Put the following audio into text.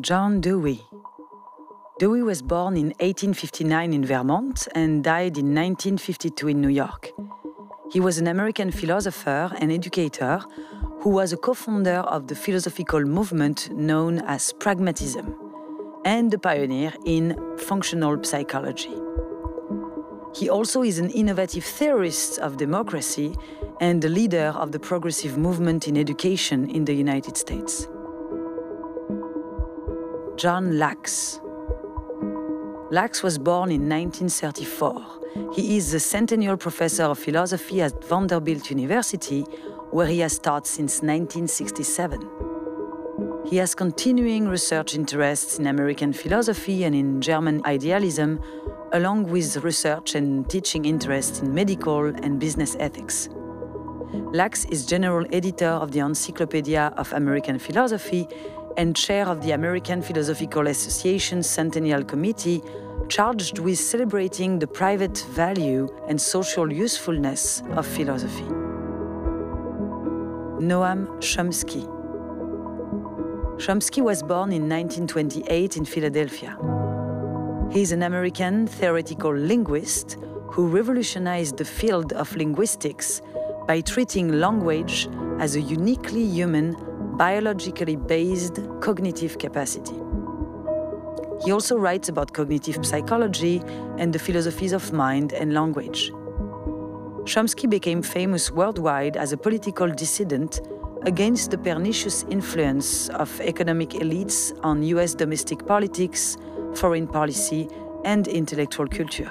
John Dewey. Dewey was born in 1859 in Vermont and died in 1952 in New York. He was an American philosopher and educator who was a co founder of the philosophical movement known as Pragmatism and a pioneer in functional psychology. He also is an innovative theorist of democracy and the leader of the progressive movement in education in the United States. John Lachs. Lachs was born in 1934. He is the centennial professor of philosophy at Vanderbilt University, where he has taught since 1967. He has continuing research interests in American philosophy and in German idealism, along with research and teaching interests in medical and business ethics. Lachs is general editor of the Encyclopedia of American Philosophy and chair of the American Philosophical Association Centennial Committee, charged with celebrating the private value and social usefulness of philosophy. Noam Chomsky. Chomsky was born in 1928 in Philadelphia. He is an American theoretical linguist who revolutionized the field of linguistics by treating language as a uniquely human biologically based cognitive capacity. He also writes about cognitive psychology and the philosophies of mind and language. Chomsky became famous worldwide as a political dissident against the pernicious influence of economic elites on US domestic politics, foreign policy, and intellectual culture.